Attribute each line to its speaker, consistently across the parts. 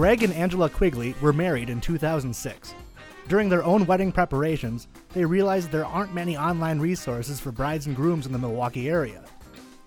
Speaker 1: Greg and Angela Quigley were married in 2006. During their own wedding preparations, they realized there aren't many online resources for brides and grooms in the Milwaukee area.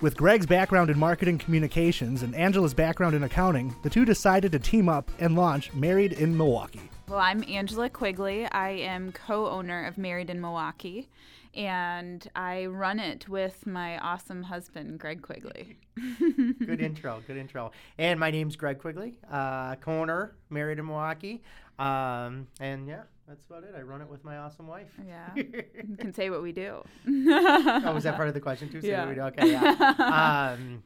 Speaker 1: With Greg's background in marketing communications and Angela's background in accounting, the two decided to team up and launch Married in Milwaukee.
Speaker 2: Well, I'm Angela Quigley. I am co owner of Married in Milwaukee, and I run it with my awesome husband, Greg Quigley.
Speaker 3: good intro, good intro. And my name's Greg Quigley, uh, co owner, Married in Milwaukee. Um, and yeah, that's about it. I run it with my awesome wife.
Speaker 2: Yeah. you can say what we do.
Speaker 3: oh, was that part of the question too? Say yeah. what we do? Okay, yeah. um,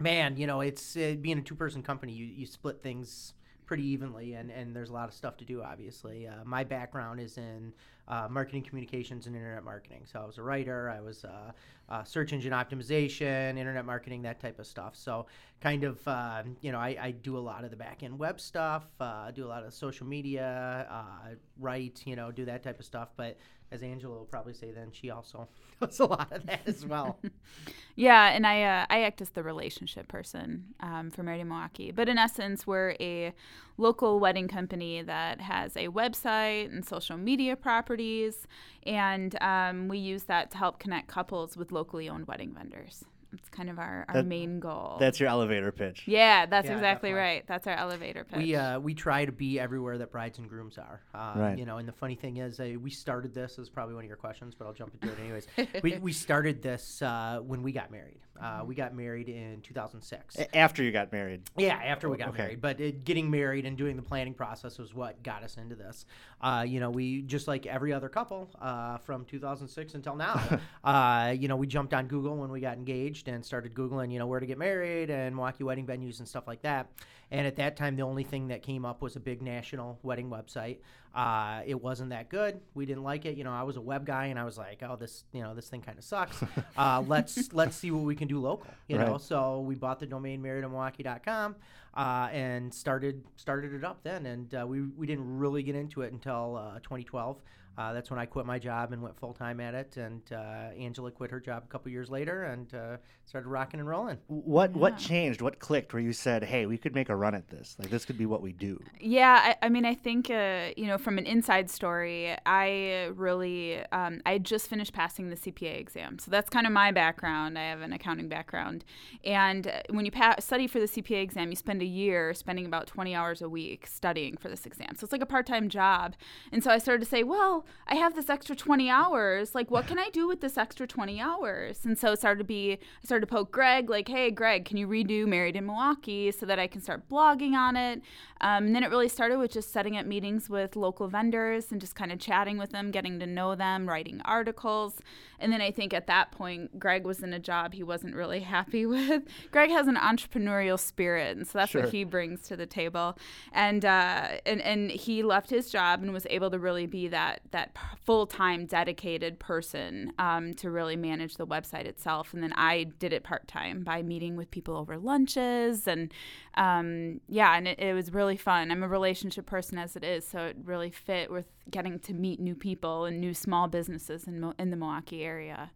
Speaker 3: man, you know, it's uh, being a two person company, you, you split things pretty evenly, and, and there's a lot of stuff to do, obviously. Uh, my background is in uh, marketing communications and internet marketing. So I was a writer, I was uh, uh, search engine optimization, internet marketing, that type of stuff. So kind of, uh, you know, I, I, do a lot of the back end web stuff, uh, do a lot of social media, uh, write, you know, do that type of stuff. But as Angela will probably say, then she also does a lot of that as well.
Speaker 2: yeah, and I uh, I act as the relationship person um, for Married in Milwaukee. But in essence, we're a local wedding company that has a website and social media properties, and um, we use that to help connect couples with locally owned wedding vendors. It's kind of our, our that, main goal.
Speaker 4: That's your elevator pitch.
Speaker 2: Yeah, that's yeah, exactly definitely. right. That's our elevator pitch.
Speaker 3: We uh, we try to be everywhere that brides and grooms are. Uh, right. You know, and the funny thing is, uh, we started this. This is probably one of your questions, but I'll jump into it anyways. we we started this uh, when we got married. Uh, we got married in 2006.
Speaker 4: After you got married?
Speaker 3: Yeah, after we got okay. married. But it, getting married and doing the planning process was what got us into this. Uh, you know, we just like every other couple uh, from 2006 until now. Uh, you know, we jumped on Google when we got engaged and started googling, you know, where to get married and Milwaukee wedding venues and stuff like that. And at that time, the only thing that came up was a big national wedding website. Uh, it wasn't that good. We didn't like it. You know, I was a web guy, and I was like, "Oh, this, you know, this thing kind of sucks. Uh, let's let's see what we can do local." You right. know, so we bought the domain marriedinmilwaukee.com uh, and started started it up then. And uh, we we didn't really get into it until uh, 2012. Uh, that's when I quit my job and went full time at it. And uh, Angela quit her job a couple years later and uh, started rocking and rolling.
Speaker 4: What yeah. what changed? What clicked? Where you said, "Hey, we could make a run at this. Like this could be what we do."
Speaker 2: Yeah, I, I mean, I think uh, you know, from an inside story, I really um, I just finished passing the CPA exam, so that's kind of my background. I have an accounting background, and uh, when you pa- study for the CPA exam, you spend a year spending about 20 hours a week studying for this exam. So it's like a part time job, and so I started to say, well I have this extra 20 hours. Like, what can I do with this extra 20 hours? And so it started to be, I started to poke Greg, like, hey, Greg, can you redo Married in Milwaukee so that I can start blogging on it? Um, and then it really started with just setting up meetings with local vendors and just kind of chatting with them, getting to know them, writing articles. And then I think at that point, Greg was in a job he wasn't really happy with. Greg has an entrepreneurial spirit, and so that's sure. what he brings to the table. And, uh, and and he left his job and was able to really be that that full time dedicated person um, to really manage the website itself. And then I did it part time by meeting with people over lunches and um, yeah, and it, it was really fun. I'm a relationship person as it is, so it really fit with getting to meet new people and new small businesses in Mo- in the Milwaukee area.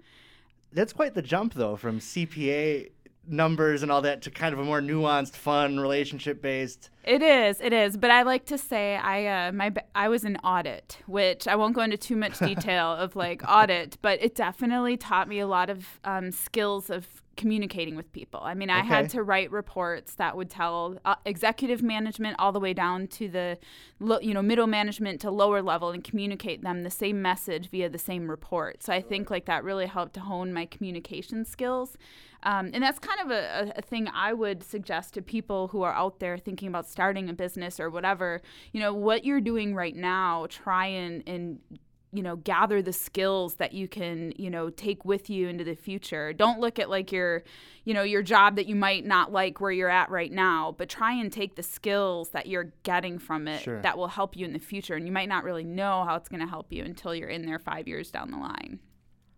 Speaker 4: That's quite the jump, though, from CPA numbers and all that to kind of a more nuanced, fun, relationship based.
Speaker 2: It is, it is. But I like to say I uh, my I was in audit, which I won't go into too much detail of like audit, but it definitely taught me a lot of um, skills of communicating with people. I mean, I okay. had to write reports that would tell uh, executive management all the way down to the lo- you know middle management to lower level and communicate them the same message via the same report. So I think like that really helped to hone my communication skills. Um, and that's kind of a, a, thing I would suggest to people who are out there thinking about starting a business or whatever. You know, what you're doing right now, try and, and you know gather the skills that you can you know take with you into the future. Don't look at like your you know your job that you might not like where you're at right now but try and take the skills that you're getting from it sure. that will help you in the future and you might not really know how it's going to help you until you're in there five years down the line.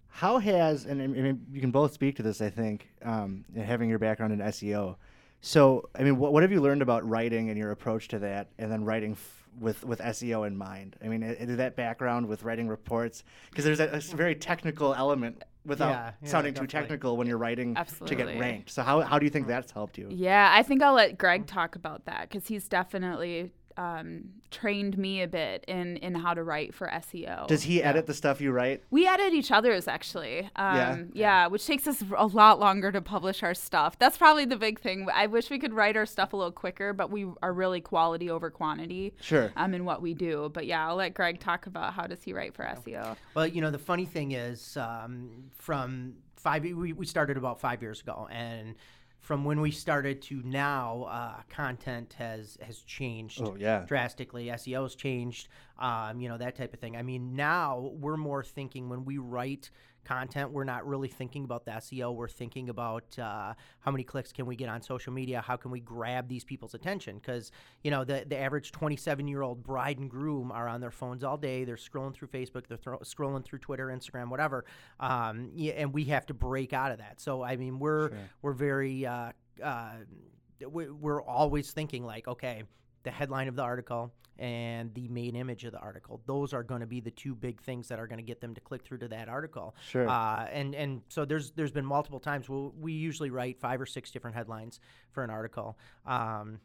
Speaker 4: How has and, and you can both speak to this i think um, having your background in seo so i mean what, what have you learned about writing and your approach to that and then writing f- with with SEO in mind? I mean, is that background with writing reports because there's a, a, very technical element without
Speaker 3: Yeah, yeah,
Speaker 4: sounding too technical when you're writing to get ranked. So how how do you think that's helped you?
Speaker 2: Yeah, I think I'll let Greg talk about that because he's definitely um, trained me a bit in in how to write for SEO.
Speaker 4: Does he edit the stuff you write?
Speaker 2: we edit each other's actually. Um,
Speaker 4: Yeah.
Speaker 2: yeah. which takes us a lot longer to publish our stuff. That's probably the big thing. I wish we could write our stuff a little quicker, but we are really quality over quantity.
Speaker 4: Sure.
Speaker 2: Um, in what we do. But yeah, I'll let Greg talk about how does he write for SEO.
Speaker 3: Well, you know, the funny thing is, um, from five, we, we started about five years ago, and from when we started to now, uh, content has has changed
Speaker 4: Oh, yeah.
Speaker 3: drastically. SEO's changed, um, you know, that type of thing. I mean, now we're more thinking when we write content, we're not really thinking about the SEO. We're thinking about uh, how many clicks can we get on social media? How can we grab these people's attention? Because you know, the the average 27 year old bride and groom are on their phones all day. They're scrolling through Facebook. They're thro- scrolling through Twitter, Instagram, whatever. Um, yeah, and we have to break out of that. So I mean, we're we're very uh, uh, we're always thinking like, okay, the headline of the article and the main image of the article. Those are going to be the two big things that are going to get them to click through to that article.
Speaker 4: Sure.
Speaker 3: Uh, and and so there's there's been multiple times we'll, we usually write five or six different headlines for an article. Um,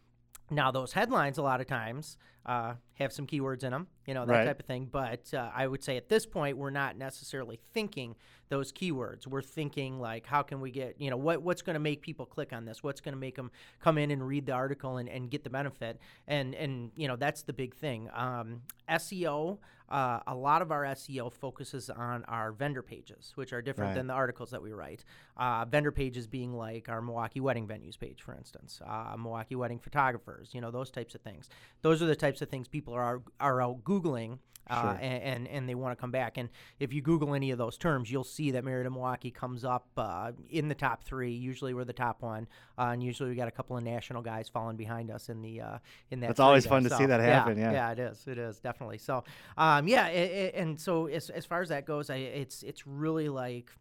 Speaker 3: now those headlines a lot of times uh, have some keywords in them, you know that
Speaker 4: Right.
Speaker 3: type of thing. But uh, I would say at this point we're not necessarily thinking those keywords. We're thinking like, how can we get, you know, what what's going to make people click on this? What's going to make them come in and read the article and, and get the benefit? And and you know that's the big thing. Um, SEO. Uh, a lot of our SEO focuses on our vendor pages, which are different
Speaker 4: Right.
Speaker 3: than the articles that we write. Uh, vendor pages being like our Milwaukee wedding venues page, for instance, uh, Milwaukee wedding photographers, you know, those types of things. Those are the types of things people are are out googling. Uh,
Speaker 4: Sure.
Speaker 3: and, and and they want to come back. And if you Google any of those terms, you'll see that Married in Milwaukee comes up uh, in the top three. Usually, we're the top one, uh, and usually we got a couple of national guys falling behind us in the uh, in that. It's
Speaker 4: always fun to see that happen, yeah.
Speaker 3: yeah, it is. It is definitely. So, um, yeah, i i and so as, as far as that goes, I, it's it's really like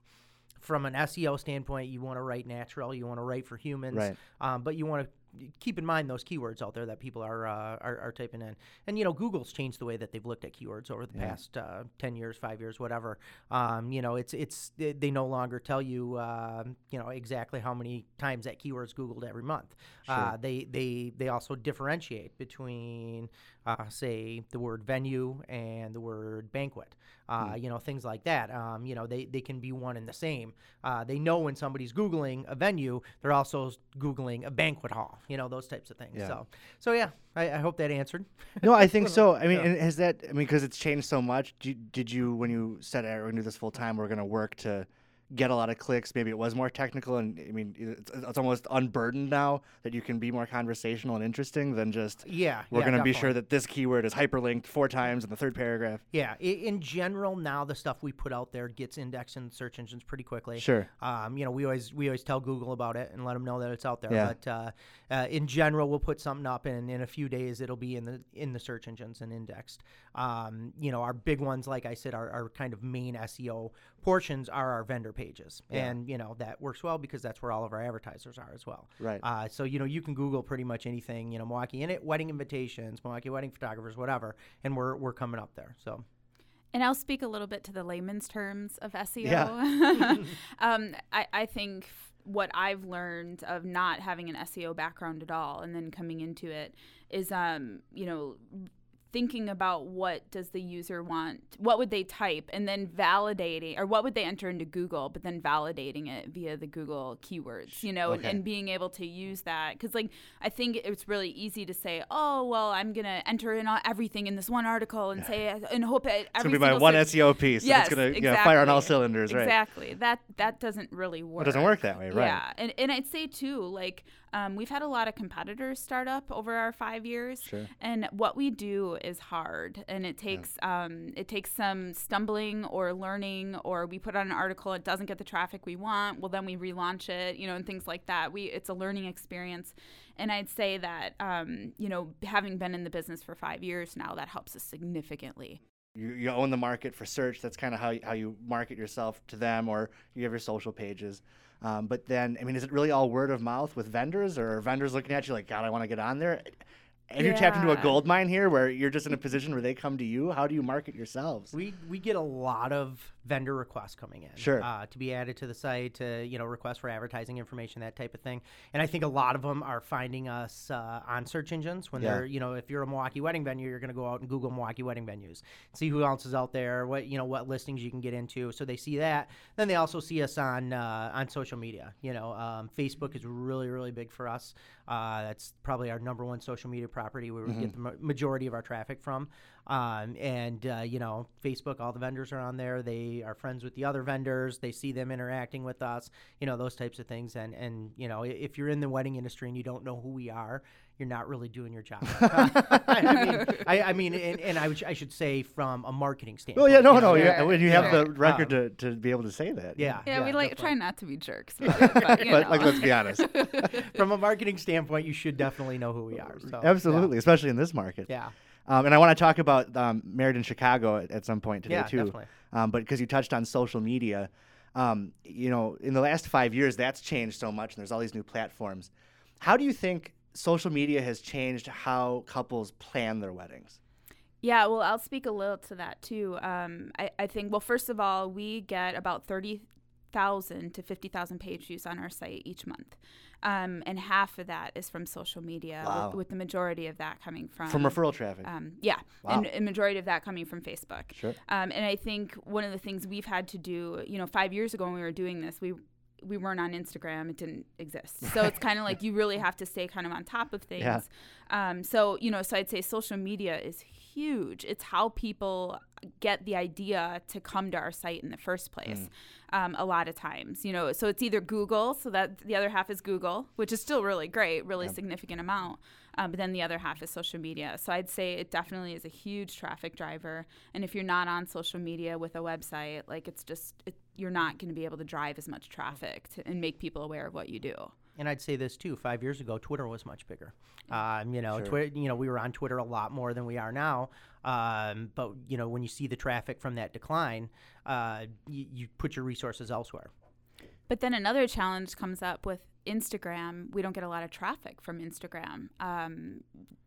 Speaker 3: from an SEO standpoint, you want to write natural, you want to write for humans,
Speaker 4: Right.
Speaker 3: um, but you want to keep in mind those keywords out there that people are, uh, are are typing in. And you know, Google's changed the way that they've looked at keywords over the
Speaker 4: Yeah.
Speaker 3: past uh, ten years, five years, whatever. Um, you know, it's it's they, they no longer tell you uh, you know exactly how many times that keyword's Googled every month. Uh, they they they also differentiate between uh, say the word venue and the word banquet. Uh, You know, things like that. Um, you know, they, they can be one and the same. Uh, they know when somebody's Googling a venue, they're also Googling a banquet hall, you know, those types of things.
Speaker 4: Yeah.
Speaker 3: So, so yeah, I, I hope that answered.
Speaker 4: No, I think so. I mean, and has that? I mean, because it's changed so much. Did you, did you when you said "Hey, we're gonna do this full time, we're gonna work to get a lot of clicks? Maybe it was more technical, and I mean, it's, it's almost unburdened now that you can be more conversational and interesting than just.
Speaker 3: Yeah.
Speaker 4: We're
Speaker 3: yeah,
Speaker 4: gonna be sure that this keyword is hyperlinked four times in the third paragraph.
Speaker 3: Yeah, in general, now the stuff we put out there gets indexed in search engines pretty quickly.
Speaker 4: Sure.
Speaker 3: Um, you know, we always we always tell Google about it and let them know that it's out there.
Speaker 4: Yeah.
Speaker 3: But uh, uh, in general, we'll put something up, and in a few days, it'll be in the in the search engines and indexed. Um, you know, our big ones, like I said, are, our kind of main SEO portions are our vendor pages,
Speaker 4: Yeah.
Speaker 3: and you know that works well because that's where all of our advertisers are as well.
Speaker 4: Right.
Speaker 3: Uh, so you know you can Google pretty much anything. You know, Milwaukee in it, wedding invitations, Milwaukee wedding photographers, whatever, and we're we're coming up there. So.
Speaker 2: And I'll speak a little bit to the layman's terms of SEO.
Speaker 4: Yeah.
Speaker 2: um, I, I think what I've learned of not having an SEO background at all and then coming into it is, um, you know, thinking about what does the user want what would they type and then validating or what would they enter into google but then validating it via the google keywords you know and,
Speaker 4: Okay.
Speaker 2: and being able to use that because like i think it's really easy to say oh well i'm gonna enter in all- everything in this one article and say and hope it
Speaker 4: It's gonna be my one
Speaker 2: search-
Speaker 4: SEO piece. and
Speaker 2: Yes,
Speaker 4: it's gonna yeah, fire on all
Speaker 2: exactly.
Speaker 4: cylinders, right?
Speaker 2: Exactly. That that doesn't really work.
Speaker 4: It doesn't work that way, right?
Speaker 2: Yeah, and and I'd say too, like um, we've had a lot of competitors start up over our five years,
Speaker 4: Sure.
Speaker 2: and what we do is hard, and it takes um, it takes some stumbling or learning, or we put out an article, it doesn't get the traffic we want, well then we relaunch it, you know, and things like that. We it's a learning experience, and I'd say that um, you know having been in the business for five years now, that helps us significantly.
Speaker 4: you, you own the market for search. That's kind of how, how you market yourself to them, or you have your social pages. Um, but then, I mean, is it really all word of mouth with vendors, or are vendors looking at you like, God, I want to get on there? And you're tapped into a
Speaker 2: Yeah.
Speaker 4: gold mine here where you're just in a position where they come to you. How do you market yourselves?
Speaker 3: We we get a lot of vendor requests coming in.
Speaker 4: Sure.
Speaker 3: Uh, to be added to the site, to you know, requests for advertising information, that type of thing. And I think a lot of them are finding us uh, on search engines when
Speaker 4: Yeah.
Speaker 3: they're, you know, if you're a Milwaukee wedding venue, you're going to go out and Google Milwaukee wedding venues, see who else is out there, what you know, what listings you can get into. So they see that. Then they also see us on uh, on social media. You know, um, Facebook is really really big for us. Uh, that's probably our number one social media property where we get the ma- majority of our traffic from. Um, and uh, you know, Facebook, all the vendors are on there. They are friends with the other vendors. They see them interacting with us. You know, those types of things. And and you know, if you're in the wedding industry and you don't know who we are, you're not really doing your job. I mean, I, I mean, and, and I, would, I should say from a marketing standpoint.
Speaker 4: Well, yeah, no,
Speaker 3: you know,
Speaker 4: no.
Speaker 3: yeah,
Speaker 4: Yeah, when you have
Speaker 3: yeah.
Speaker 4: the record
Speaker 3: Um,
Speaker 4: to, to be able to say that.
Speaker 3: yeah,
Speaker 2: Yeah, we like
Speaker 3: definitely.
Speaker 2: try not to be jerks. About it, but, you
Speaker 4: But like, let's be honest.
Speaker 3: from a marketing standpoint, you should definitely know who we are. So, yeah.
Speaker 4: Absolutely, especially in this market.
Speaker 3: Yeah.
Speaker 4: Um, and I want to talk about um, Married in Chicago at, at some point today
Speaker 3: Yeah,
Speaker 4: too.
Speaker 3: definitely.
Speaker 4: Um, but because you touched on social media, um, you know, in the last five years, that's changed so much, and there's all these new platforms. How do you think social media has changed how couples plan their weddings?
Speaker 2: Yeah, well, I'll speak a little to that too. Um, I, I think, well, first of all, we get about 30,000 to 50,000 page views on our site each month. Um, and half of that is from social media,
Speaker 4: Wow.
Speaker 2: with, with the majority of that coming from.
Speaker 4: From referral traffic.
Speaker 2: Um, yeah,
Speaker 4: Wow.
Speaker 2: and a majority of that coming from Facebook.
Speaker 4: Sure.
Speaker 2: Um, and I think one of the things we've had to do, you know, five years ago when we were doing this, we we weren't on Instagram; it didn't exist. So it's kind of like you really have to stay kind of on top of things.
Speaker 4: Yeah.
Speaker 2: Um, so you know, so I'd say social media is huge. It's how people get the idea to come to our site in the first place. Um, a lot of times, you know, so it's either Google, so that the other half is Google, which is still really great, really significant amount. Um, but then the other half is social media. So I'd say it definitely is a huge traffic driver. And if you're not on social media with a website, like it's just it, you're not going to be able to drive as much traffic to, and make people aware of what you do.
Speaker 3: And I'd say this too. Five years ago, Twitter was much bigger. Um, you know,
Speaker 4: Sure.
Speaker 3: Twitter. You know, we were on Twitter a lot more than we are now. Um, but you know, when you see the traffic from that decline, uh, you, you put your resources elsewhere.
Speaker 2: But then another challenge comes up with Instagram. We don't get a lot of traffic from Instagram um,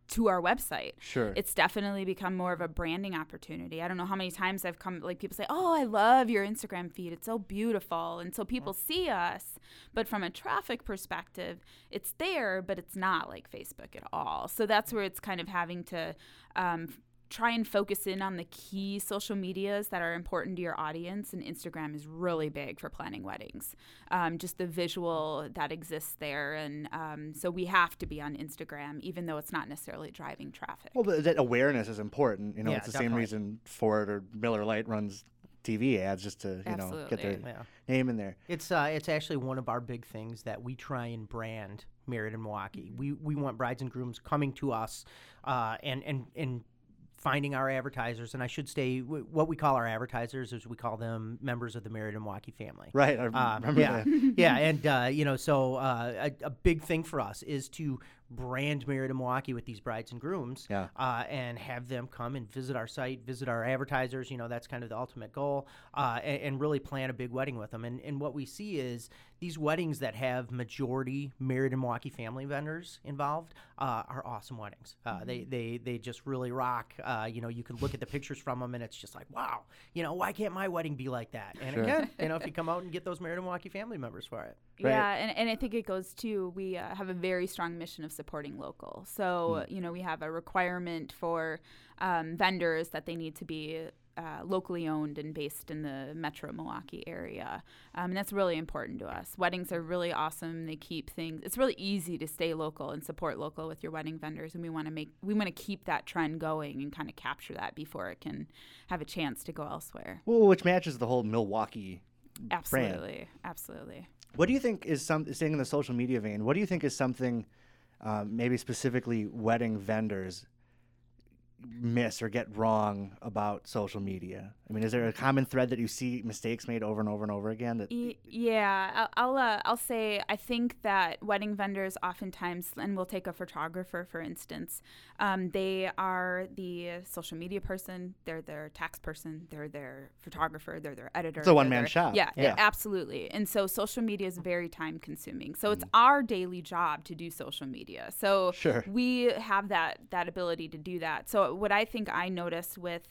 Speaker 2: to our website.
Speaker 4: Sure.
Speaker 2: It's definitely become more of a branding opportunity. I don't know how many times I've come, like people say, Oh, I love your Instagram feed. It's so beautiful. And so people see us. But from a traffic perspective, it's there, but it's not like Facebook at all. So that's where it's kind of having to um, try and focus in on the key social medias that are important to your audience and instagram is really big for planning weddings um, just the visual that exists there and um, so we have to be on instagram even though it's not necessarily driving traffic
Speaker 4: well, but that awareness is important. You know,
Speaker 3: Yeah,
Speaker 4: it's the same reason Ford or Miller Lite runs TV ads just to you know get their
Speaker 3: Yeah.
Speaker 4: name in there.
Speaker 3: It's uh, it's actually one of our big things that we try and brand Married in Milwaukee. We we want brides and grooms coming to us, uh, and and and finding our advertisers. And I should say what we call our advertisers is we call them members of the Married in Milwaukee family.
Speaker 4: Right. I
Speaker 3: Uh,
Speaker 4: remember
Speaker 3: yeah,
Speaker 4: that.
Speaker 3: yeah, and uh, you know, so uh, a, a big thing for us is to brand Married in Milwaukee with these brides and grooms,
Speaker 4: Yeah.
Speaker 3: uh, and have them come and visit our site, visit our advertisers. You know, that's kind of the ultimate goal, uh, and, and really plan a big wedding with them. And, and what we see is these weddings that have majority Married in Milwaukee family vendors involved uh, are awesome weddings. Uh, They they they just really rock. Uh, you know, you can look at the pictures from them, and it's just like, wow. You know, why can't my wedding be like that? And
Speaker 4: Sure.
Speaker 3: again, you know, if you come out and get those Married in Milwaukee family members for it.
Speaker 4: Right.
Speaker 2: Yeah, and, and I think it goes to we uh, have a very strong mission of supporting local. So, you know, we have a requirement for um, vendors that they need to be uh, locally owned and based in the metro Milwaukee area. Um, and that's really important to us. Weddings are really awesome. They keep things, it's really easy to stay local and support local with your wedding vendors. And we want to make, we want to keep that trend going and kind of capture that before it can have a chance to go elsewhere.
Speaker 4: Well, which matches the whole Milwaukee
Speaker 2: Absolutely. Absolutely.
Speaker 4: What do you think is some staying in the social media vein? What do you think is something, um, maybe specifically wedding vendors, miss or get wrong about social media? I mean, is there a common thread that you see mistakes made over and over and over again? That
Speaker 2: Yeah, I'll I'll, uh, I'll say I think that wedding vendors oftentimes, and we'll take a photographer for instance, um, they are the social media person, they're their tax person, they're their photographer, they're their editor.
Speaker 4: It's a one-man
Speaker 2: their-
Speaker 4: shop.
Speaker 2: Yeah,
Speaker 4: Yeah.
Speaker 2: absolutely. And so social media is very time consuming. So
Speaker 4: Mm.
Speaker 2: it's our daily job to do social media. So
Speaker 4: Sure.
Speaker 2: we have that that ability to do that. So what I think I noticed with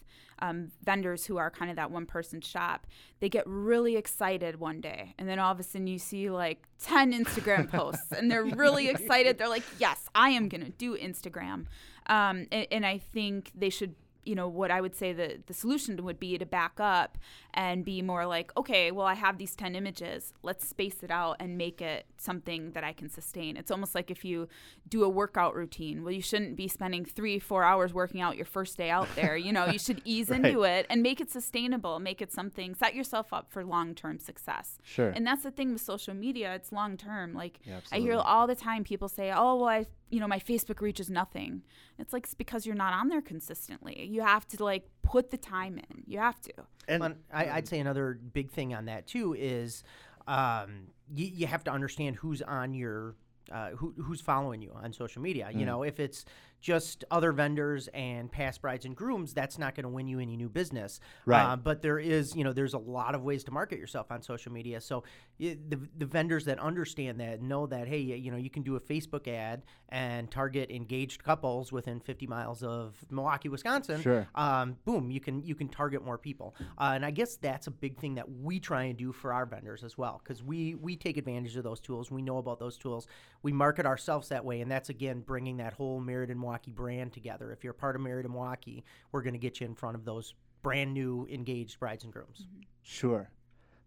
Speaker 2: um, vendors who are kind of that one person shop, they get really excited one day. And then all of a sudden you see like 10 Instagram posts and they're really excited. They're like, yes, I am going to do Instagram. Um, and, and I think they should you know what i would say the the solution would be to back up and be more like okay well i have these 10 images. Let's space it out and make it something that i can sustain. It's almost like if you do a workout routine well you shouldn't be spending three four hours working out your first day out there. You know you should ease
Speaker 4: Right.
Speaker 2: into it and make it sustainable make it something set yourself up for long-term success.
Speaker 4: Sure.
Speaker 2: and that's the thing with social media it's long term like
Speaker 4: Yeah,
Speaker 2: i hear all the time people say oh well i you know my facebook reach is nothing. It's like it's because you're not on there consistently. You have to like put the time in. You have to.
Speaker 4: And
Speaker 3: Well, I, I'd say another big thing on that too is um, you, you have to understand who's on your uh, who, who's following you on social media.
Speaker 4: Mm.
Speaker 3: You know, if it's just other vendors and past brides and grooms, that's not going to win you any new business.
Speaker 4: Right.
Speaker 3: Uh, but there is, you know, there's a lot of ways to market yourself on social media. So the the vendors that understand that know that hey, you know, you can do a Facebook ad and target engaged couples within 50 miles of Milwaukee, Wisconsin
Speaker 4: Sure.
Speaker 3: um, boom, you can you can target more people. Uh, and I guess that's a big thing that we try and do for our vendors as well, because we we take advantage of those tools. We know about those tools. We market ourselves that way, and that's again bringing that whole Married in Milwaukee brand together. If you're part of Married in Milwaukee, we're going to get you in front of those brand new engaged brides and grooms.
Speaker 4: Sure,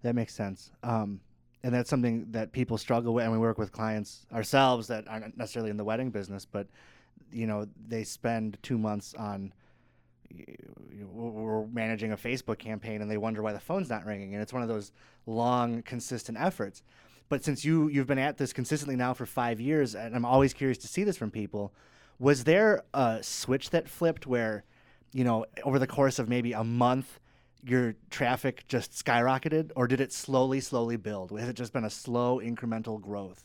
Speaker 4: that makes sense. Um, and that's something that people struggle with, and we work with clients ourselves that aren't necessarily in the wedding business, but you know they spend two months on y- y- we're managing a Facebook campaign, and they wonder why the phone's not ringing, and it's one of those long, consistent efforts. But since you you've been at this consistently now for five years, and I'm always curious to see this from people, was there a switch that flipped where, you know, over the course of maybe a month, your traffic just skyrocketed, or did it slowly, slowly build? Has it just been a slow, incremental growth?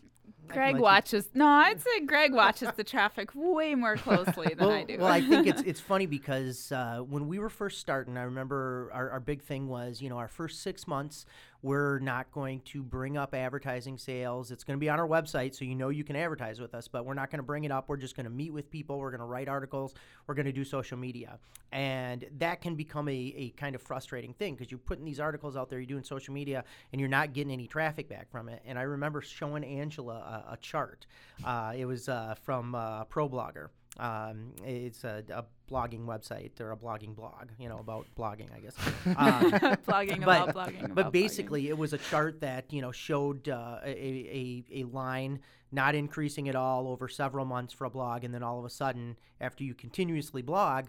Speaker 2: greg
Speaker 3: let you-
Speaker 2: watches no i'd say greg watches the traffic way more closely than
Speaker 3: well,
Speaker 2: i do
Speaker 3: well, I think it's it's funny because uh, when we were first starting, I remember our, our big thing was, you know, our first six months, we're not going to bring up advertising sales. It's going to be on our website, so you know you can advertise with us, but we're not going to bring it up. We're just going to meet with people. We're going to write articles. We're going to do social media, and that can become a, a kind of frustrating thing because you're putting these articles out there, you're doing social media, and you're not getting any traffic back from it. And I remember showing Angela a, a chart. Uh, it was uh, from uh, ProBlogger. Um, it's a, a blogging website or a blogging blog, you know, about blogging, I guess. Um,
Speaker 2: blogging
Speaker 3: but,
Speaker 2: about blogging about
Speaker 3: but
Speaker 2: blogging.
Speaker 3: basically, it was a chart that you know showed uh, a, a a line not increasing at all over several months for a blog, and then all of a sudden, after you continuously blog,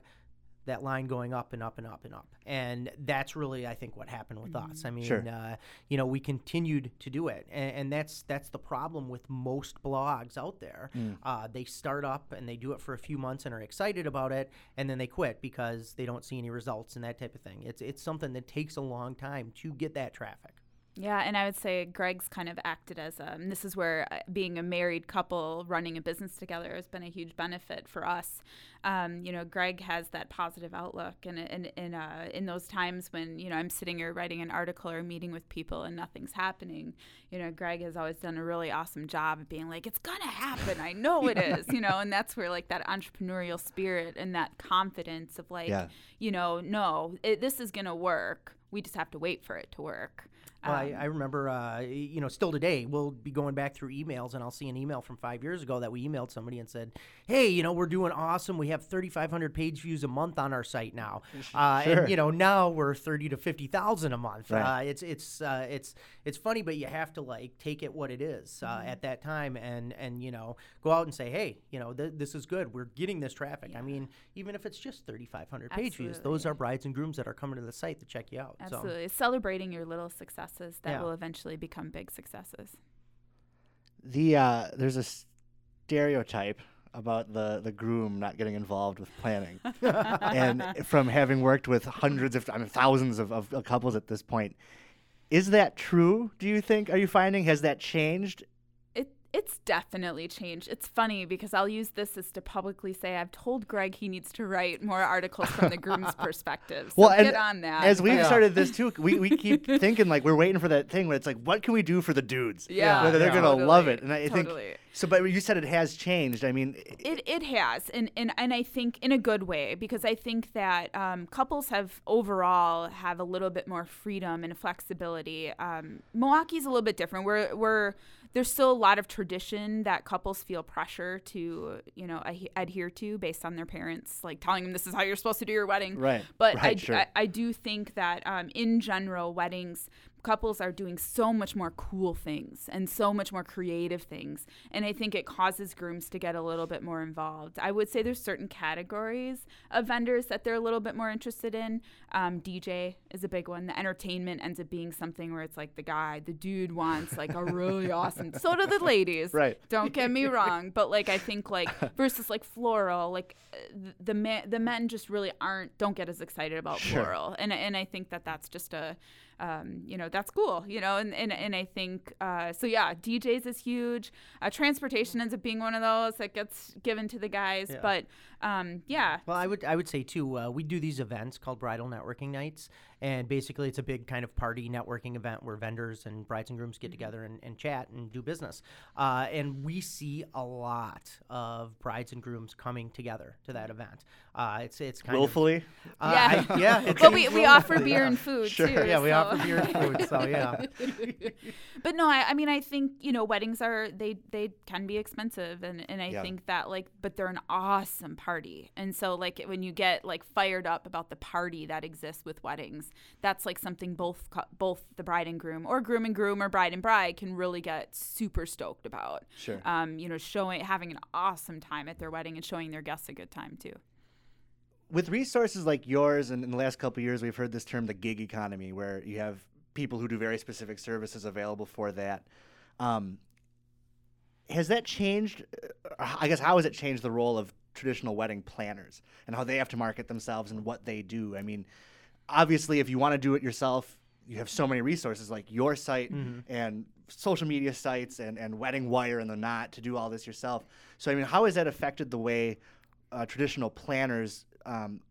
Speaker 3: that line going up and up and up and up, and that's really I think what happened with us. I mean,
Speaker 4: Sure.
Speaker 3: uh, you know, we continued to do it, and, and that's that's the problem with most blogs out there. Uh, they start up and they do it for a few months and are excited about it, and then they quit because they don't see any results and that type of thing. It's it's something that takes a long time to get that traffic.
Speaker 2: Yeah, and I would say Greg's kind of acted as a. And this is where uh, being a married couple running a business together has been a huge benefit for us. Um, you know, Greg has that positive outlook, and in in uh, in those times when you know I'm sitting here writing an article or meeting with people and nothing's happening, you know, Greg has always done a really awesome job of being like, "It's gonna happen, I know it is," you know, and that's where like that entrepreneurial spirit and that confidence of like,
Speaker 4: Yeah.
Speaker 2: you know, no, it, this is gonna work. We just have to wait for it to work.
Speaker 3: Well, I,
Speaker 2: Um,
Speaker 3: I remember, uh, you know, still today, we'll be going back through emails and I'll see an email from five years ago that we emailed somebody and said, hey, you know, we're doing awesome. We have 3,500 page views a month on our site now. Uh,
Speaker 4: Sure.
Speaker 3: And, you know, now we're 30 to 50,000 a month.
Speaker 4: Right.
Speaker 3: Uh, it's, it's, uh, it's, it's funny, but you have to like take it what it is uh, at that time and, and, you know, go out and say, hey, you know, th- this is good. We're getting this traffic. I mean, even if it's just 3,500 page views, those are brides and grooms that are coming to the site to check you out. So.
Speaker 2: Absolutely. Celebrating your little successes that
Speaker 3: Yeah.
Speaker 2: will eventually become big successes.
Speaker 4: The uh, there's a stereotype about the the groom not getting involved with planning, and from having worked with hundreds of I mean, thousands of, of couples at this point, is that true? Do you think? Are you finding has that changed?
Speaker 2: It it's definitely changed. It's funny because I'll use this as to publicly say I've told Greg he needs to write more articles from the groom's perspective. So
Speaker 4: Well, and
Speaker 2: get on that.
Speaker 4: As we've
Speaker 3: Yeah.
Speaker 4: started this too, we, we keep thinking like we're waiting for that thing where it's like, what can we do for the dudes?
Speaker 2: yeah,
Speaker 4: whether they're gonna love it, and I think. So, but you said it has changed. I mean,
Speaker 2: It, it has, and, and and I think in a good way because I think that um, couples have overall have a little bit more freedom and flexibility. Um, Milwaukee's a little bit different. We're we're there's still a lot of tradition that couples feel pressure to you know adhe- adhere to based on their parents like telling them this is how you're supposed to do your wedding.
Speaker 4: Right,
Speaker 2: But I,
Speaker 4: sure.
Speaker 2: I I do think that um, in general weddings couples are doing so much more cool things and so much more creative things and i think it causes grooms to get a little bit more involved i would say there's certain categories of vendors that they're a little bit more interested in um, dj is a big one the entertainment ends up being something where it's like the guy the dude wants like a really awesome so do the ladies
Speaker 4: Right.
Speaker 2: don't get me wrong but like i think like versus like floral like uh, the men the men just really aren't don't get as excited about
Speaker 4: Sure.
Speaker 2: floral and and i think that that's just a um, you know that's cool you know and and, and i think uh, so yeah djs is huge uh, transportation ends up being one of those that gets given to the guys
Speaker 3: Yeah.
Speaker 2: but um, yeah
Speaker 3: Well, I would I would say too. Uh, we do these events called bridal networking nights, and basically it's a big kind of party networking event where vendors and brides and grooms
Speaker 2: Mm-hmm.
Speaker 3: get together and, and chat and do business. Uh, and we see a lot of brides and grooms coming together to that event. Uh, it's it's kind
Speaker 4: willfully.
Speaker 3: of uh,
Speaker 2: Yeah.
Speaker 3: I- yeah. It's
Speaker 2: but we, we offer beer
Speaker 3: yeah.
Speaker 2: and food
Speaker 4: Sure.
Speaker 2: too
Speaker 3: Yeah, we
Speaker 2: so-
Speaker 3: offer beer and food. So yeah.
Speaker 2: but no I, I mean i think you know weddings are they they can be expensive and and i
Speaker 4: Yeah.
Speaker 2: think that like but they're an awesome party and so like when you get like fired up about the party that exists with weddings that's like something both both the bride and groom or groom and groom or bride and bride can really get super stoked about
Speaker 4: Sure.
Speaker 2: um you know showing having an awesome time at their wedding and showing their guests a good time too
Speaker 4: with resources like yours, and in the last couple of years, we've heard this term the gig economy, where you have people who do very specific services available for that. Um, has that changed? uh, I guess how has it changed the role of traditional wedding planners and how they have to market themselves and what they do? I mean, obviously, if you want to do it yourself, you have so many resources like your site and social media sites and, and Wedding Wire and the Knot to do all this yourself. So, I mean, how has that affected the way uh, traditional planners um,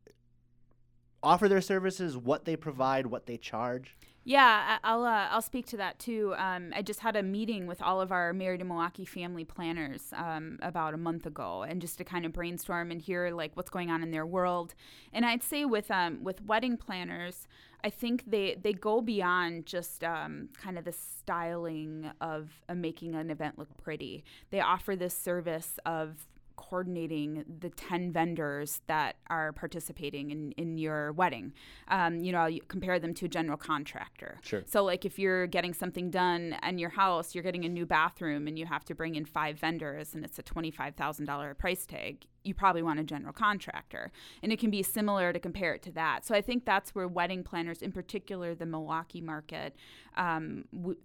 Speaker 4: offer their services, what they provide, what they charge?
Speaker 2: Yeah, I'll uh, I'll speak to that too. Um, I just had a meeting with all of our Married in Milwaukee family planners um, about a month ago, and just to kind of brainstorm and hear like what's going on in their world. And I'd say with um, with wedding planners, I think they they go beyond just um, kind of the styling of uh, making an event look pretty. They offer this service of coordinating the 10 vendors that are participating in, in your wedding. Um, you know, you compare them to a general contractor.
Speaker 4: Sure.
Speaker 2: So, like, if you're getting something done in your house, you're getting a new bathroom and you have to bring in five vendors and it's a $25,000 price tag, you probably want a general contractor. And it can be similar to compare it to that. So, I think that's where wedding planners, in particular the Milwaukee market, um, w-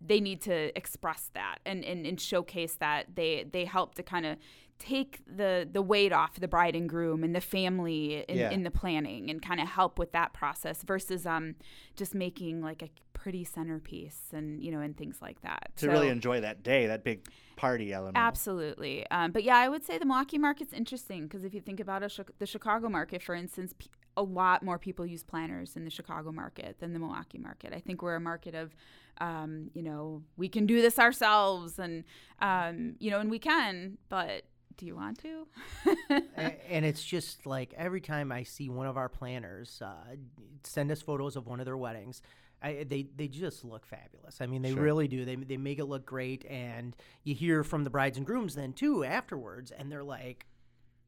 Speaker 2: they need to express that and, and, and showcase that they they help to kind of take the the weight off the bride and groom and the family in,
Speaker 4: Yeah.
Speaker 2: in the planning and kind of help with that process versus um just making like a pretty centerpiece and you know and things like that
Speaker 4: To really enjoy that day, that big party element.
Speaker 2: Absolutely. Um, but yeah, I would say the Milwaukee market's interesting because if you think about Chi- the Chicago market, for instance, p- a lot more people use planners in the Chicago market than the Milwaukee market. I think we're a market of, um, you know, we can do this ourselves and, um, you know, and we can, but do you want to?
Speaker 3: And it's just like every time I see one of our planners uh, send us photos of one of their weddings, I, they they just look fabulous. I mean, they
Speaker 4: Sure.
Speaker 3: really do. They they make it look great, and you hear from the brides and grooms then too afterwards, and they're like.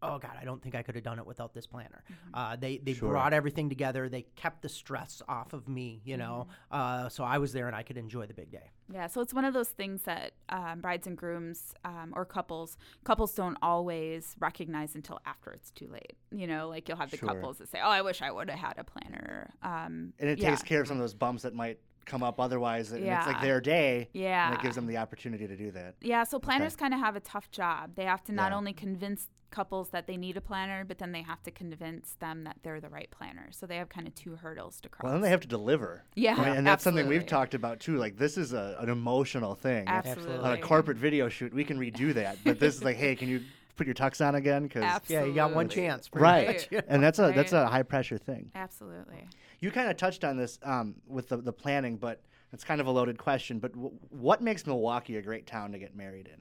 Speaker 3: Oh God! I don't think I could have done it without this planner. Uh, they they
Speaker 4: Sure.
Speaker 3: brought everything together. They kept the stress off of me, you know. Uh, so I was there and I could enjoy the big day.
Speaker 2: Yeah, so it's one of those things that um, brides and grooms um, or couples couples don't always recognize until after it's too late. You know, like you'll have the
Speaker 4: Sure.
Speaker 2: couples that say, "Oh, I wish I would have had a planner." Um,
Speaker 4: and it
Speaker 2: yeah.
Speaker 4: takes care of some of those bumps that might come up otherwise. And it's like their day.
Speaker 2: Yeah.
Speaker 4: And it gives them the opportunity to do that.
Speaker 2: Yeah, so planners kind of have a tough job. They have to not
Speaker 4: Yeah.
Speaker 2: only convince couples that they need a planner, but then they have to convince them that they're the right planner. So they have kind of two hurdles to cross.
Speaker 4: Well, then they have to deliver.
Speaker 2: Yeah,
Speaker 4: mean, and that's something we've talked about too. Like this is a, an emotional thing. If-
Speaker 2: Absolutely.
Speaker 4: On a corporate video shoot, we can redo that. But this is like, hey, can you put your tux on again? Cause,
Speaker 3: Yeah, you got one chance.
Speaker 4: right.
Speaker 3: much.
Speaker 4: and that's a that's a high pressure thing.
Speaker 2: Absolutely.
Speaker 4: You kind of touched on this um, with the, the planning, but it's kind of a loaded question. But w- what makes Milwaukee a great town to get married in?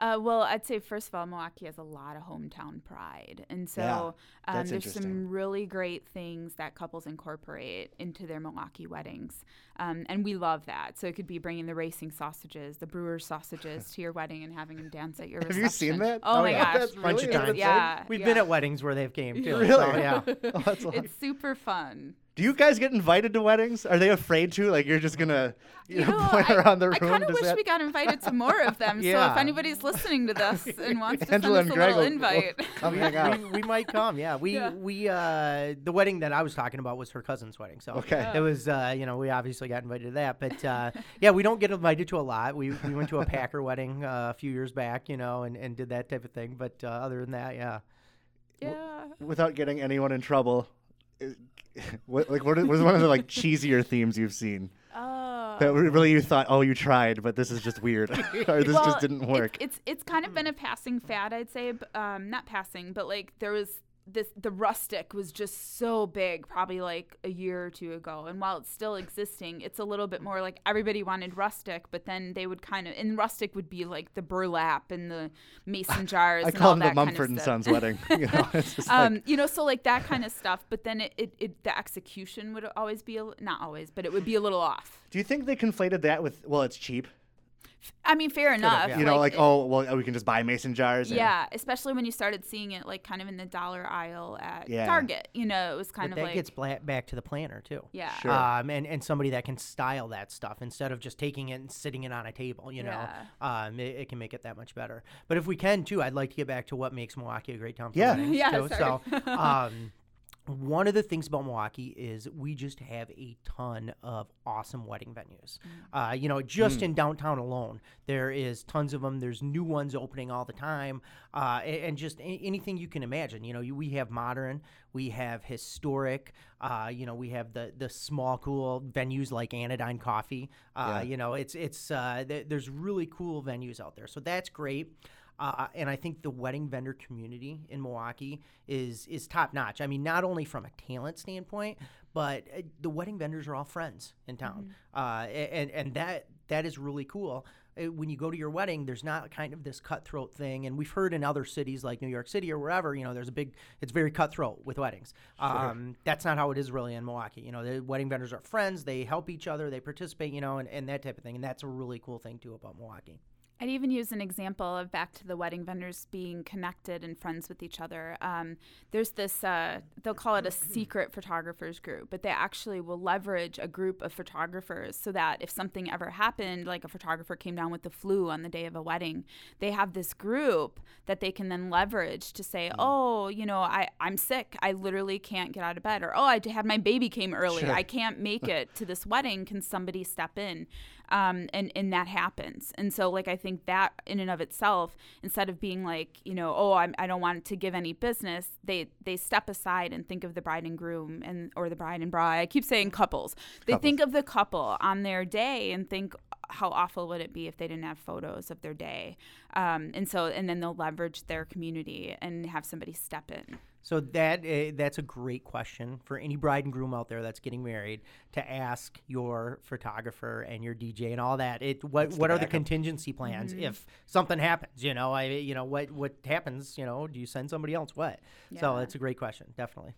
Speaker 2: Uh, well, I'd say first of all, Milwaukee has a lot of hometown pride, and so
Speaker 4: Yeah,
Speaker 2: um, there's some really great things that couples incorporate into their Milwaukee weddings, um, and we love that. So it could be bringing the racing sausages, the Brewers sausages to your wedding and having them dance at your
Speaker 4: Have
Speaker 2: reception.
Speaker 4: you seen that?
Speaker 2: Oh,
Speaker 3: Oh,
Speaker 2: my
Speaker 3: yeah.
Speaker 2: gosh,
Speaker 4: That's
Speaker 3: Bunch of
Speaker 4: really
Speaker 3: times.
Speaker 2: yeah,
Speaker 3: We've
Speaker 2: yeah.
Speaker 3: been at weddings where they've came too.
Speaker 4: Really?
Speaker 3: So, yeah.
Speaker 4: Oh, that's a lot.
Speaker 2: It's super fun.
Speaker 4: Do you guys get invited to weddings? Are they afraid to? Like you're just gonna you, know, point
Speaker 2: I,
Speaker 4: around the
Speaker 2: I kind of wish
Speaker 4: that-
Speaker 2: we got invited to more of them.
Speaker 3: yeah.
Speaker 2: So if anybody's listening to this and wants to
Speaker 4: Angela
Speaker 2: send us a
Speaker 4: Greg
Speaker 2: little
Speaker 4: will- will
Speaker 2: invite,
Speaker 4: come hang out.
Speaker 3: we, we might come. Yeah, we
Speaker 2: Yeah.
Speaker 3: we uh the wedding that I was talking about was her cousin's wedding. So
Speaker 4: Okay.
Speaker 3: it was uh you know we obviously got invited to that, but uh yeah we don't get invited to a lot. We we went to a Packer wedding uh, a few years back, you know, and and did that type of thing. But uh, other than that, yeah.
Speaker 2: yeah.
Speaker 4: Without getting anyone in trouble, i- what like what is, what is one of the like cheesier themes you've seen
Speaker 2: Oh.
Speaker 4: that really you thought oh you tried but this is just weird or this
Speaker 2: Well,
Speaker 4: just didn't work?
Speaker 2: It's, it's kind of been a passing fad, I'd say. Um, not passing, but like there was this. The rustic was just so big, probably like a year or two ago. And while it's still existing, it's a little bit more like everybody wanted rustic, but then they would kind of and rustic would be like the burlap and the mason jars.
Speaker 4: I
Speaker 2: and
Speaker 4: call
Speaker 2: all
Speaker 4: them the
Speaker 2: that kind of
Speaker 4: Mumford and. Sons wedding. You know,
Speaker 2: um,
Speaker 4: like,
Speaker 2: you know, so like that kind of stuff. But then it, it, it the execution would always be a, not always, but it would be a little off.
Speaker 4: do you think they conflated that with well it's cheap?
Speaker 2: I mean, fair enough.
Speaker 3: yeah.
Speaker 4: You know, like,
Speaker 2: it-
Speaker 4: oh well we can just buy mason jars. and-
Speaker 2: Yeah, especially when you started seeing it like kind of in the dollar aisle at
Speaker 4: Yeah.
Speaker 2: Target. You know, it was kind
Speaker 3: but
Speaker 2: of
Speaker 3: that
Speaker 2: like
Speaker 3: gets bla- back to the planner too.
Speaker 2: yeah.
Speaker 4: Sure.
Speaker 3: Um, and, and somebody that can style that stuff instead of just taking it and sitting it on a table, you know, um, it, it can make it that much better. But if we can too, I'd like to get back to what makes Milwaukee a great town for
Speaker 4: Yeah.
Speaker 3: weddings,
Speaker 2: Yeah,
Speaker 3: too.
Speaker 2: sorry.
Speaker 3: So, um, one of the things about Milwaukee is we just have a ton of awesome wedding venues. Uh, you know, just in downtown alone, there is tons of them. There's new ones opening all the time, uh, a- and, just a- anything you can imagine. You know, you, we have modern, we have historic. Uh, you know, we have the the small cool venues like Anodyne Coffee. Uh,
Speaker 4: Yeah.
Speaker 3: You know, it's it's uh, th- there's really cool venues out there, so that's great. Uh, and I think the wedding vendor community in Milwaukee is is top notch. I mean, not only from a talent standpoint, but uh, the wedding vendors are all friends in town, uh, and and that that is really cool. Uh, When you go to your wedding, there's not kind of this cutthroat thing, and we've heard in other cities like New York City or wherever, you know, there's a big, it's very cutthroat with weddings. Um, that's not how it is really in Milwaukee. You know, the wedding vendors are friends, they help each other, they participate, you know, and, and that type of thing, and that's a really cool thing too about Milwaukee.
Speaker 2: I'd even use an example of back to the wedding vendors being connected and friends with each other. Um, there's this, uh, they'll call it a secret photographers group, but they actually will leverage a group of photographers so that if something ever happened, like a photographer came down with the flu on the day of a wedding, they have this group that they can then leverage to say, oh, you know, I, I'm sick. I literally can't get out of bed. Or, oh, I had my baby came early.
Speaker 4: Sure.
Speaker 2: I can't make it to this wedding. Can somebody step in? Um, and, and that happens. And so, like, I think that in and of itself, instead of being like, you know, oh, I'm, I don't want to give any business, they, they step aside and think of the bride and groom and, or the bride and bride. I keep saying couples. They think of the couple on their day and think, how awful would it be if they didn't have photos of their day? Um, and so, and then they'll leverage their community and have somebody step in.
Speaker 3: So that uh, that's a great question for any bride and groom out there that's getting married to ask your photographer and your DJ and all that. It what what are the contingency plans if something happens? You know, I you know what what happens? You know, do you send somebody else? What? So
Speaker 2: Yeah.
Speaker 3: that's a great question, definitely.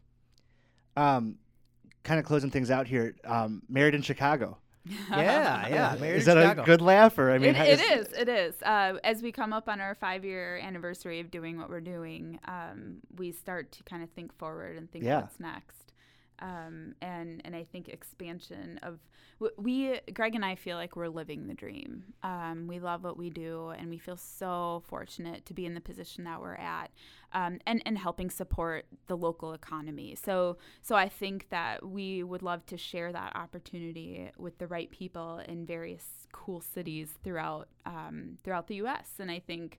Speaker 4: Um, kind of closing things out here. Um, married in Chicago.
Speaker 3: Yeah, yeah. Married
Speaker 4: is that
Speaker 3: Chicago.
Speaker 4: a good laugh or I mean
Speaker 2: it,
Speaker 4: how-
Speaker 2: it is. It is. Uh, as we come up on our five year anniversary of doing what we're doing, um, we start to kind of think forward and think
Speaker 4: Yeah.
Speaker 2: what's next. Um, and and I think expansion of we Greg and I feel like we're living the dream. Um, we love what we do, and we feel so fortunate to be in the position that we're at, um, and and helping support the local economy. So so I think that we would love to share that opportunity with the right people in various cool cities throughout um, throughout the U.S. And I think.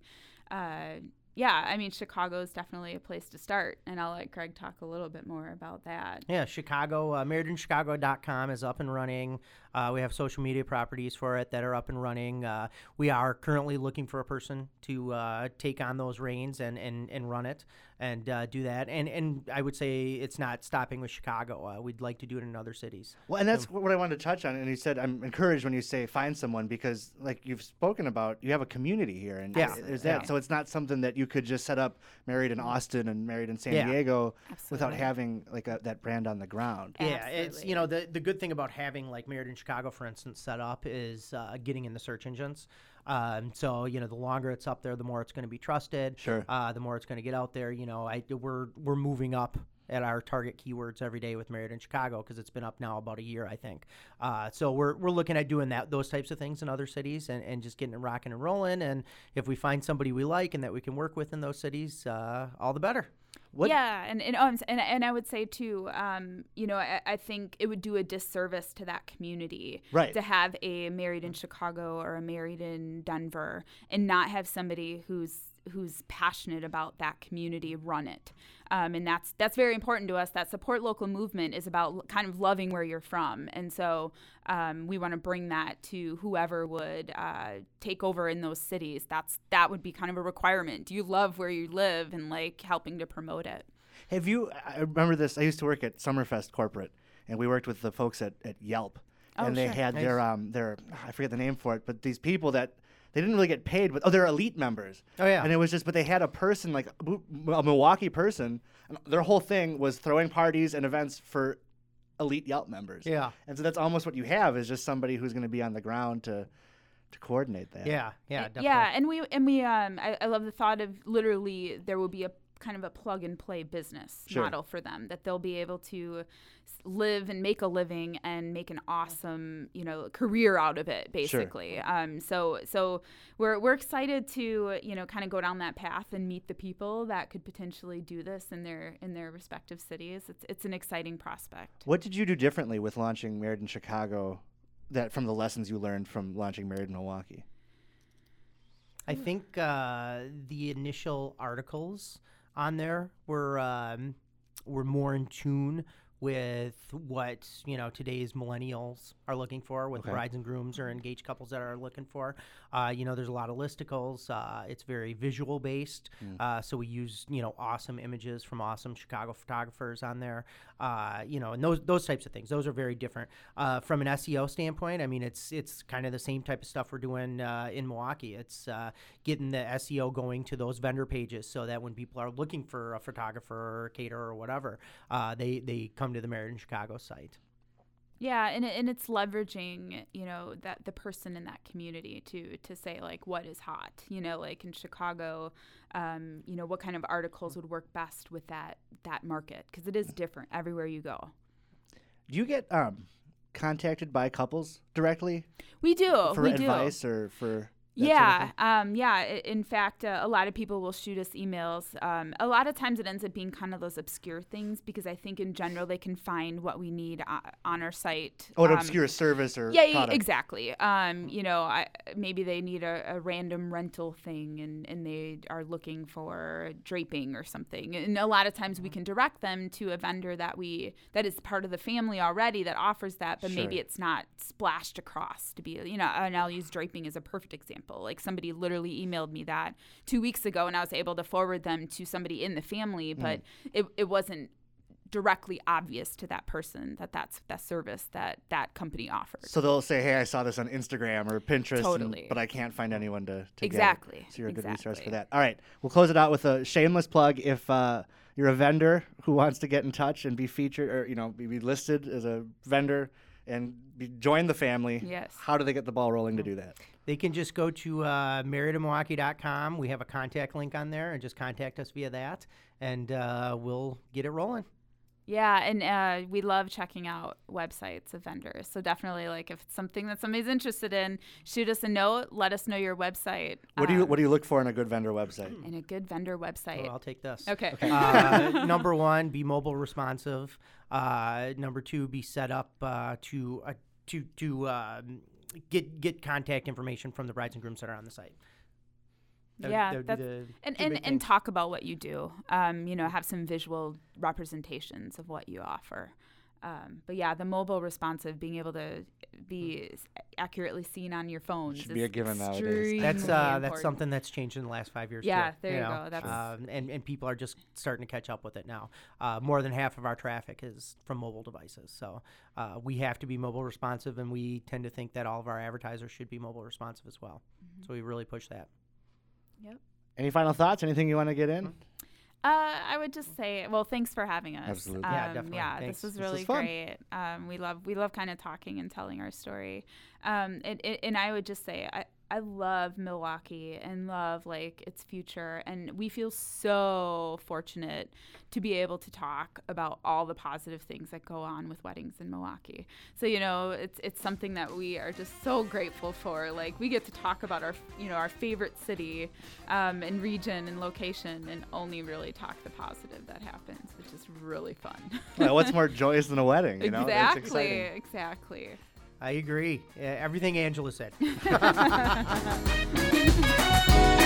Speaker 2: Uh, yeah, I mean, Chicago is definitely a place to start, and I'll let Greg talk a little bit more about that.
Speaker 3: Yeah, Chicago, uh, marriedinchicago.com is up and running. Uh, we have social media properties for it that are up and running. Uh, we are currently looking for a person to uh, take on those reins and, and, and run it. and uh, do that. And and I would say it's not stopping with Chicago. Uh, we'd like to do it in other cities.
Speaker 4: Well, and that's what I wanted to touch on. And you said I'm encouraged when you say find someone because, like you've spoken about, you have a community here, and
Speaker 3: Yeah.
Speaker 4: there's that.
Speaker 3: Yeah.
Speaker 4: So it's not something that you could just set up married in Austin and married in San
Speaker 3: Yeah.
Speaker 4: Diego without having like a, that brand on the ground.
Speaker 3: Yeah, it's you know the the good thing about having like Married in Chicago, for instance, set up is uh, getting in the search engines. Um, so you know, the longer it's up there, the more it's going to be trusted.
Speaker 4: Sure.
Speaker 3: Uh, the more it's going to get out there. You know, I we're we're moving up at our target keywords every day with Married in Chicago because it's been up now about a year, I think. Uh, so we're we're looking at doing that those types of things in other cities and, and just getting it rocking and rolling. And if we find somebody we like and that we can work with in those cities, uh, all the better.
Speaker 4: What-
Speaker 2: Yeah, and and, oh, and and I would say too, um, you know, I, I think it would do a disservice to that community
Speaker 4: Right.
Speaker 2: to have a married in Chicago or a married in Denver and not have somebody who's who's passionate about that community run it. Um, and that's that's very important to us. That support local movement is about kind of loving where you're from, and so um, we want to bring that to whoever would uh, take over in those cities. That's that would be kind of a requirement. Do you love where you live and like helping to promote it?
Speaker 4: Have you? I remember this. I used to work at Summerfest corporate, and we worked with the folks at, at Yelp,
Speaker 2: Oh,
Speaker 4: and they
Speaker 2: sure.
Speaker 4: had their um their I forget the name for it, but these people that they didn't really get paid, but oh, they're elite members.
Speaker 3: Oh, yeah.
Speaker 4: and it was just, but they had a person like a Milwaukee person, and their whole thing was throwing parties and events for elite Yelp members.
Speaker 3: Yeah.
Speaker 4: and so that's almost what you have is just somebody who's going to be on the ground to to coordinate that.
Speaker 3: Yeah, yeah, definitely.
Speaker 2: Yeah, and we and we um I, I love the thought of literally there will be a kind of a plug and play business
Speaker 4: Sure.
Speaker 2: model for them that they'll be able to live and make a living and make an awesome you know career out of it basically um so so we're we're excited to you know kind of go down that path and meet the people that could potentially do this in their in their respective cities it's it's an exciting prospect
Speaker 4: What did you do differently with launching Married in Chicago? That from the lessons you learned from launching Married in Milwaukee.
Speaker 3: I think uh, the initial articles on there. Were um, were more in tune with what you know today's millennials are looking for, with
Speaker 4: Okay.
Speaker 3: brides and grooms or engaged couples that are looking for. Uh, you know, there's a lot of listicles. Uh, it's very visual based, uh, so we use you know awesome images from awesome Chicago photographers on there. Uh, you know, and those those types of things. Those are very different uh, from an SEO standpoint. I mean, it's it's kind of the same type of stuff we're doing uh, in Milwaukee. It's uh, getting the SEO going to those vendor pages so that when people are looking for a photographer or a caterer or whatever, uh, they they come to the Married in Chicago site.
Speaker 2: Yeah, and and it's leveraging, you know, that the person in that community to to say like what is hot, you know, like in Chicago, um, you know, what kind of articles would work best with that that market because it is different everywhere you go.
Speaker 4: Do you get um, contacted by couples directly
Speaker 2: We do,
Speaker 4: for
Speaker 2: we
Speaker 4: advice or for? That sort of
Speaker 2: yeah, um, yeah. In fact, uh, a lot of people will shoot us emails. Um, a lot of times, it ends up being kind of those obscure things because I think in general they can find what we need uh, on our site.
Speaker 4: Oh, an
Speaker 2: um,
Speaker 4: obscure service or
Speaker 2: yeah, yeah,
Speaker 4: product.
Speaker 2: exactly. Um, you know, I, maybe they need a, a random rental thing, and, and they are looking for draping or something. And a lot of times we can direct them to a vendor that we that is part of the family already that offers that, but maybe it's not splashed across to be. You know, and I'll use draping as a perfect example. Like somebody literally emailed me that two weeks ago, and I was able to forward them to somebody in the family,
Speaker 4: Mm.
Speaker 2: but it it wasn't directly obvious to that person that that's that service that that company offers.
Speaker 4: So they'll say, "Hey, I saw this on Instagram or Pinterest, and-
Speaker 2: Totally.
Speaker 4: but I can't find anyone to, to get it."
Speaker 2: Exactly,
Speaker 4: So you're a good resource for that. All right, we'll close it out with a shameless plug. If uh, you're a vendor who wants to get in touch and be featured, or you know, be listed as a vendor and be, join the family,
Speaker 2: Yes.
Speaker 4: how do they get the ball rolling to do that?
Speaker 3: They can just go to uh, marriedinmilwaukee.com. We have a contact link on there, and just contact us via that, and uh, we'll get it rolling.
Speaker 2: Yeah, and uh, we love checking out websites of vendors. So definitely, like if it's something that somebody's interested in, shoot us a note. Let us know your website.
Speaker 4: What do you
Speaker 2: um,
Speaker 4: What do you look for in a good vendor website?
Speaker 2: in a good vendor website?
Speaker 3: Oh, I'll take this.
Speaker 2: okay.
Speaker 3: uh, number one, be mobile responsive. Uh, number two, be set up uh, to uh, to to um, get get contact information from the brides and grooms that are on the site. That would-
Speaker 2: yeah,
Speaker 3: that would be the
Speaker 2: and
Speaker 3: two
Speaker 2: and, and
Speaker 3: things.
Speaker 2: talk about what you do. Um, you know, have some visual representations of what you offer. Um, but yeah, the mobile responsive, being able to be s- accurately seen on your phones,
Speaker 4: Should
Speaker 2: is
Speaker 4: be a given nowadays.
Speaker 3: That's uh, that's something that's changed in the last five years.
Speaker 2: Yeah,
Speaker 3: too,
Speaker 2: there you
Speaker 3: know?
Speaker 2: go, that's-
Speaker 3: um, and and people are just starting to catch up with it now. Uh, more than half of our traffic is from mobile devices, so uh, we have to be mobile responsive, and we tend to think that all of our advertisers should be mobile responsive as well.
Speaker 2: Mm-hmm.
Speaker 3: So we really push that.
Speaker 2: Yep.
Speaker 4: Any final thoughts? Anything you want to get in?
Speaker 2: Uh, I would just say, well, thanks for having us.
Speaker 4: Absolutely.
Speaker 2: Um,
Speaker 3: Yeah, definitely.
Speaker 2: Yeah,
Speaker 3: Thanks.
Speaker 2: this was
Speaker 4: This was
Speaker 2: really great. Um, we love we love kind of talking and telling our story. Um, and, and and I would just say, I I love Milwaukee and love like its future, and we feel so fortunate to be able to talk about all the positive things that go on with weddings in Milwaukee. So you know, it's it's something that we are just so grateful for. Like we get to talk about our you know our favorite city, um, and region and location, and only really talk the positive that happens, which is really fun.
Speaker 4: Well, what's more joyous than a wedding? You know? It's
Speaker 2: exactly, exactly.
Speaker 3: I agree. Uh, everything Angela said.